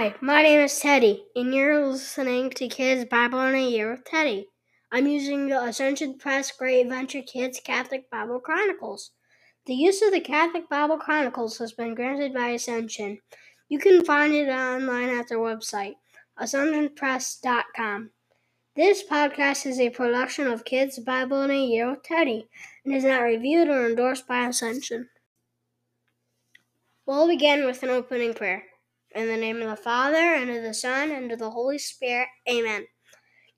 Hi, my name is Teddy, and you're listening to Kids Bible in a Year with Teddy. I'm using the Ascension Press Great Adventure Kids Catholic Bible Chronicles. The use of the Catholic Bible Chronicles has been granted by Ascension. You can find it online at their website, ascensionpress.com. This podcast is a production of Kids Bible in a Year with Teddy and is not reviewed or endorsed by Ascension. We'll begin with an opening prayer. In the name of the Father, and of the Son, and of the Holy Spirit. Amen.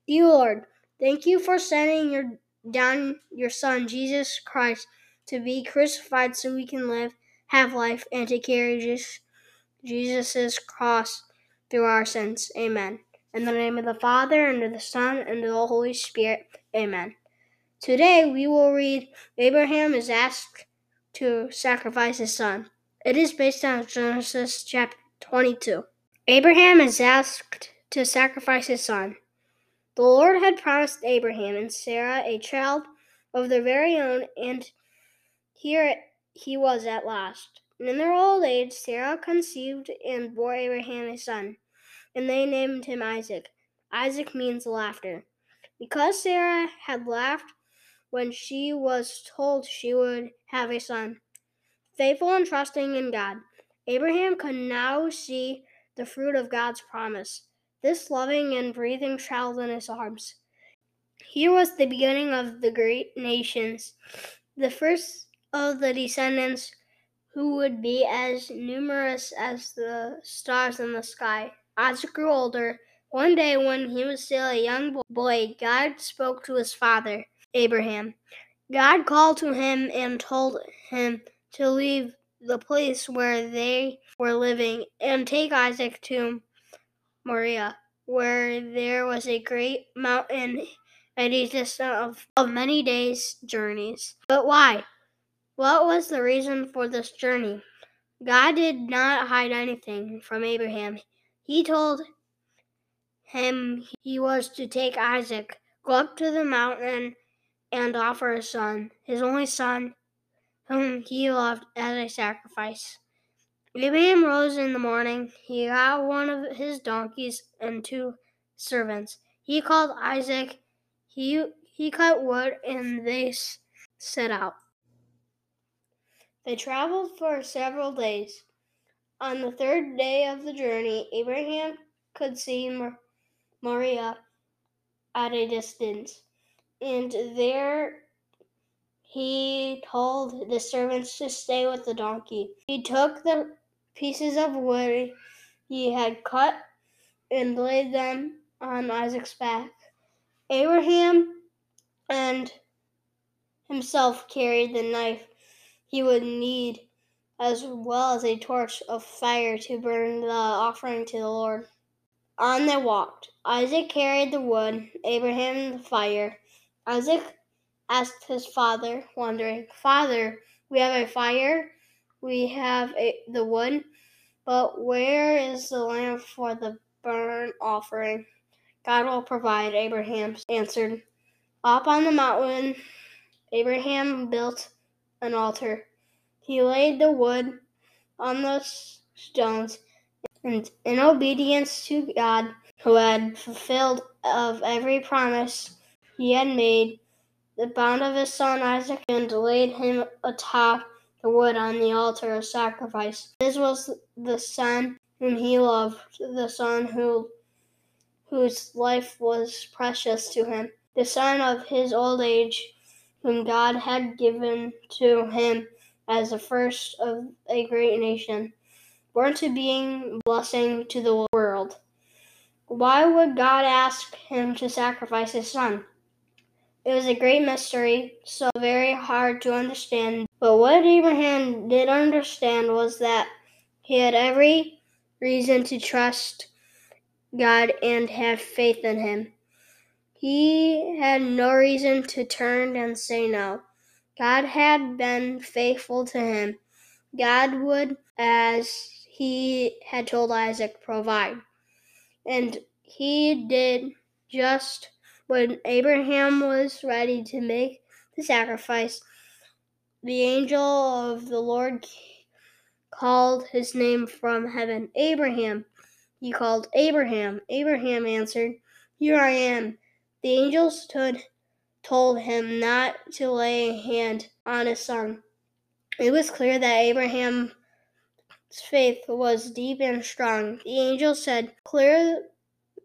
Dear Lord, thank you for sending your down your Son, Jesus Christ, to be crucified so we can live, have life, and to carry Jesus, cross through our sins. Amen. In the name of the Father, and of the Son, and of the Holy Spirit. Amen. Today we will read Abraham is asked to sacrifice his son. It is based on Genesis chapter 22. Abraham is asked to sacrifice his son. The Lord had promised Abraham and Sarah a child of their very own, and here he was at last. In their old age, Sarah conceived and bore Abraham a son, and they named him Isaac. Isaac means laughter. Because Sarah had laughed when she was told she would have a son, faithful and trusting in God, Abraham could now see the fruit of God's promise, this loving and breathing child in his arms. Here was the beginning of the great nations, the first of the descendants who would be as numerous as the stars in the sky. Isaac grew older. One day, when he was still a young boy, God spoke to his father, Abraham. God called to him and told him to leave the place where they were living and take Isaac to Moriah, where there was a great mountain at a distance of, of many days' journeys. But why? What was the reason for this journey? God did not hide anything from Abraham. He told him he was to take Isaac, go up to the mountain, and offer his son, his only son, whom he loved as a sacrifice. Abraham rose in the morning. He got one of his donkeys and two servants. He called Isaac. He he cut wood and they set out. They traveled for several days. On the third day of the journey, Abraham could see Moriah at a distance, and there he told the servants to stay with the donkey. He took the pieces of wood he had cut and laid them on Isaac's back. Abraham and himself carried the knife he would need, as well as a torch of fire to burn the offering to the Lord. On they walked. Isaac carried the wood, Abraham the fire. Isaac asked his father, wondering, Father, we have a fire, we have a, the wood, but where is the lamb for the burnt offering? God will provide, Abraham answered. Up on the mountain, Abraham built an altar. He laid the wood on the stones, and in obedience to God, who had fulfilled of every promise he had made, the bound of his son Isaac and laid him atop the wood on the altar of sacrifice. This was the son whom he loved, the son who whose life was precious to him, the son of his old age, whom God had given to him as the first of a great nation, born to being blessing to the world. Why would God ask him to sacrifice his son? It was a great mystery, so very hard to understand. But what Abraham did understand was that he had every reason to trust God and have faith in Him. He had no reason to turn and say no. God had been faithful to him. God would, as he had told Isaac, provide. And he did just when Abraham was ready to make the sacrifice, the angel of the Lord called his name from heaven Abraham. he called, Abraham. Abraham answered, Here I am. The angel stood, told him not to lay a hand on his son. It was clear that Abraham's faith was deep and strong. The angel said, Clear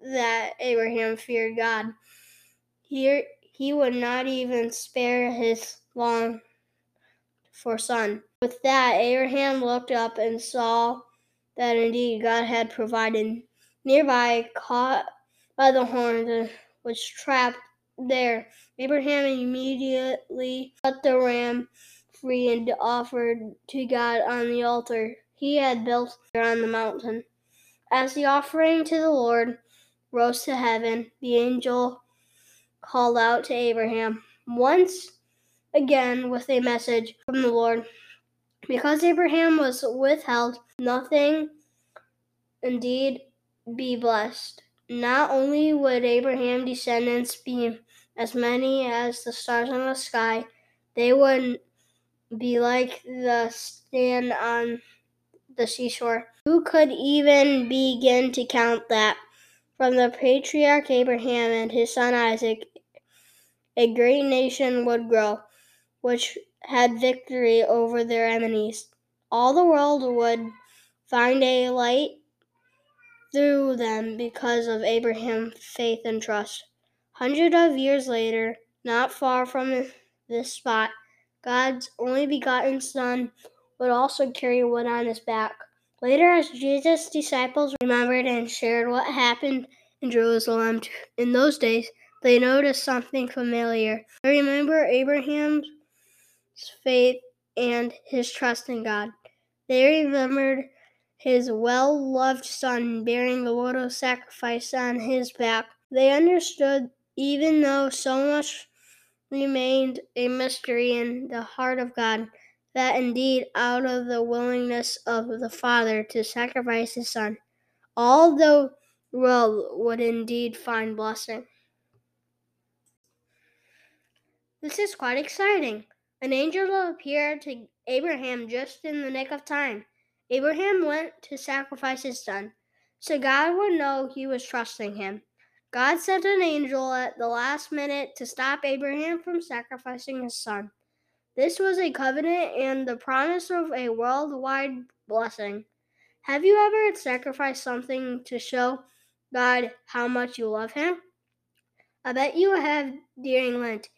that Abraham feared God. He, he would not even spare his long for son. With that, Abraham looked up and saw that indeed God had provided. Nearby, caught by the horns, was trapped there. Abraham immediately cut the ram free and offered to God on the altar he had built on the mountain. As the offering to the Lord rose to heaven, the angel called out to Abraham once again with a message from the Lord. Because Abraham was withheld, nothing indeed be blessed. Not only would Abraham's descendants be as many as the stars in the sky, they would be like the sand on the seashore. Who could even begin to count that? From the patriarch Abraham and his son Isaac, a great nation would grow, which had victory over their enemies. All the world would find a light through them because of Abraham's faith and trust. Hundreds of years later, not far from this spot, God's only begotten Son would also carry wood on his back. Later, as Jesus' disciples remembered and shared what happened in Jerusalem in those days, they noticed something familiar. They remember Abraham's faith and his trust in God. They remembered his well loved son bearing the load of sacrifice on his back. They understood, even though so much remained a mystery in the heart of God, that indeed, out of the willingness of the Father to sacrifice his Son, all the world would indeed find blessing. This is quite exciting. An angel appeared to Abraham just in the nick of time. Abraham went to sacrifice his son, so God would know he was trusting him. God sent an angel at the last minute to stop Abraham from sacrificing his son. This was a covenant and the promise of a worldwide blessing. Have you ever sacrificed something to show God how much you love Him? I bet you have during Lent.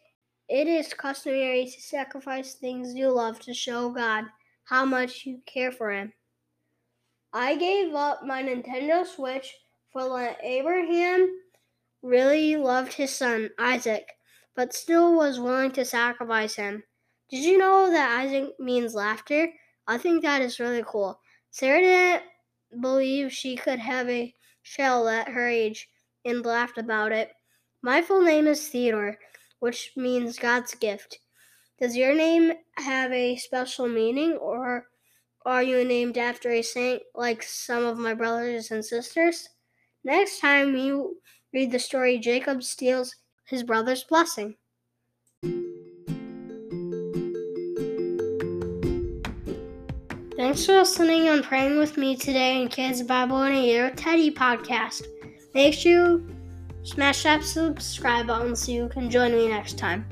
It is customary to sacrifice things you love to show God how much you care for Him. I gave up my Nintendo Switch for Lent. Abraham really loved his son, Isaac, but still was willing to sacrifice him. Did you know that Isaac means laughter? I think that is really cool. Sarah didn't believe she could have a child at her age and laughed about it. My full name is Theodore, which means God's gift. Does your name have a special meaning, or are you named after a saint like some of my brothers and sisters? Next time you read the story, Jacob steals his brother's blessing. Thanks for listening and praying with me today in Kids Bible in a Year Teddy podcast. Make sure you smash that subscribe button so you can join me next time.